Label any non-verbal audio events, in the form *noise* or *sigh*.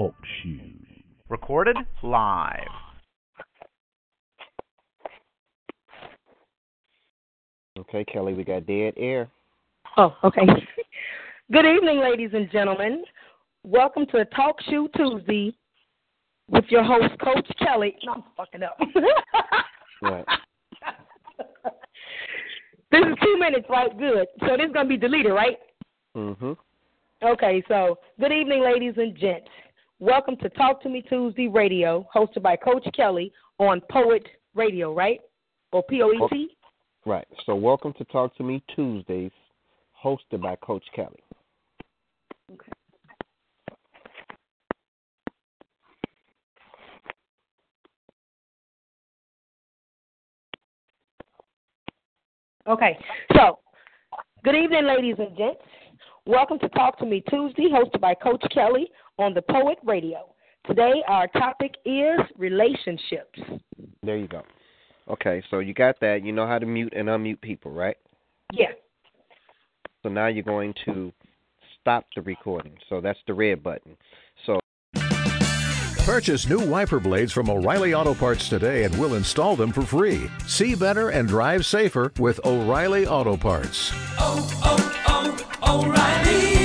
Talk shoes. Recorded live. Okay, Kelley, we got dead air. Oh, okay. *laughs* Good evening, ladies and gentlemen. Welcome to Talk Shoe Tuesday with your host, Coach Kelley. No, I'm fucking up. *laughs* Right. this is two minutes, right? Good. So this is going to be deleted, right? Mhm. Okay, so good evening, ladies and gents. Welcome to Talk to Me Tuesday Radio, hosted by Coach Kelley on Poet Radio, right? Or P O E T? Right. So, welcome to Talk to Me Tuesdays, hosted by Coach Kelley. Okay. Okay, so good evening, ladies and gents. Welcome to Talk to Me Tuesday, hosted by Coach Kelley on the Poet Radio. Today, our topic is relationships. There you go. Okay, so you got that. You know how to mute and unmute people, right? Yeah. So now you're going to stop the recording. So that's the red button. So Purchase new wiper blades from O'Reilly Auto Parts today and we'll install them for free. See better and drive safer with O'Reilly Auto Parts. oh, oh, oh, O'Reilly Auto Parts.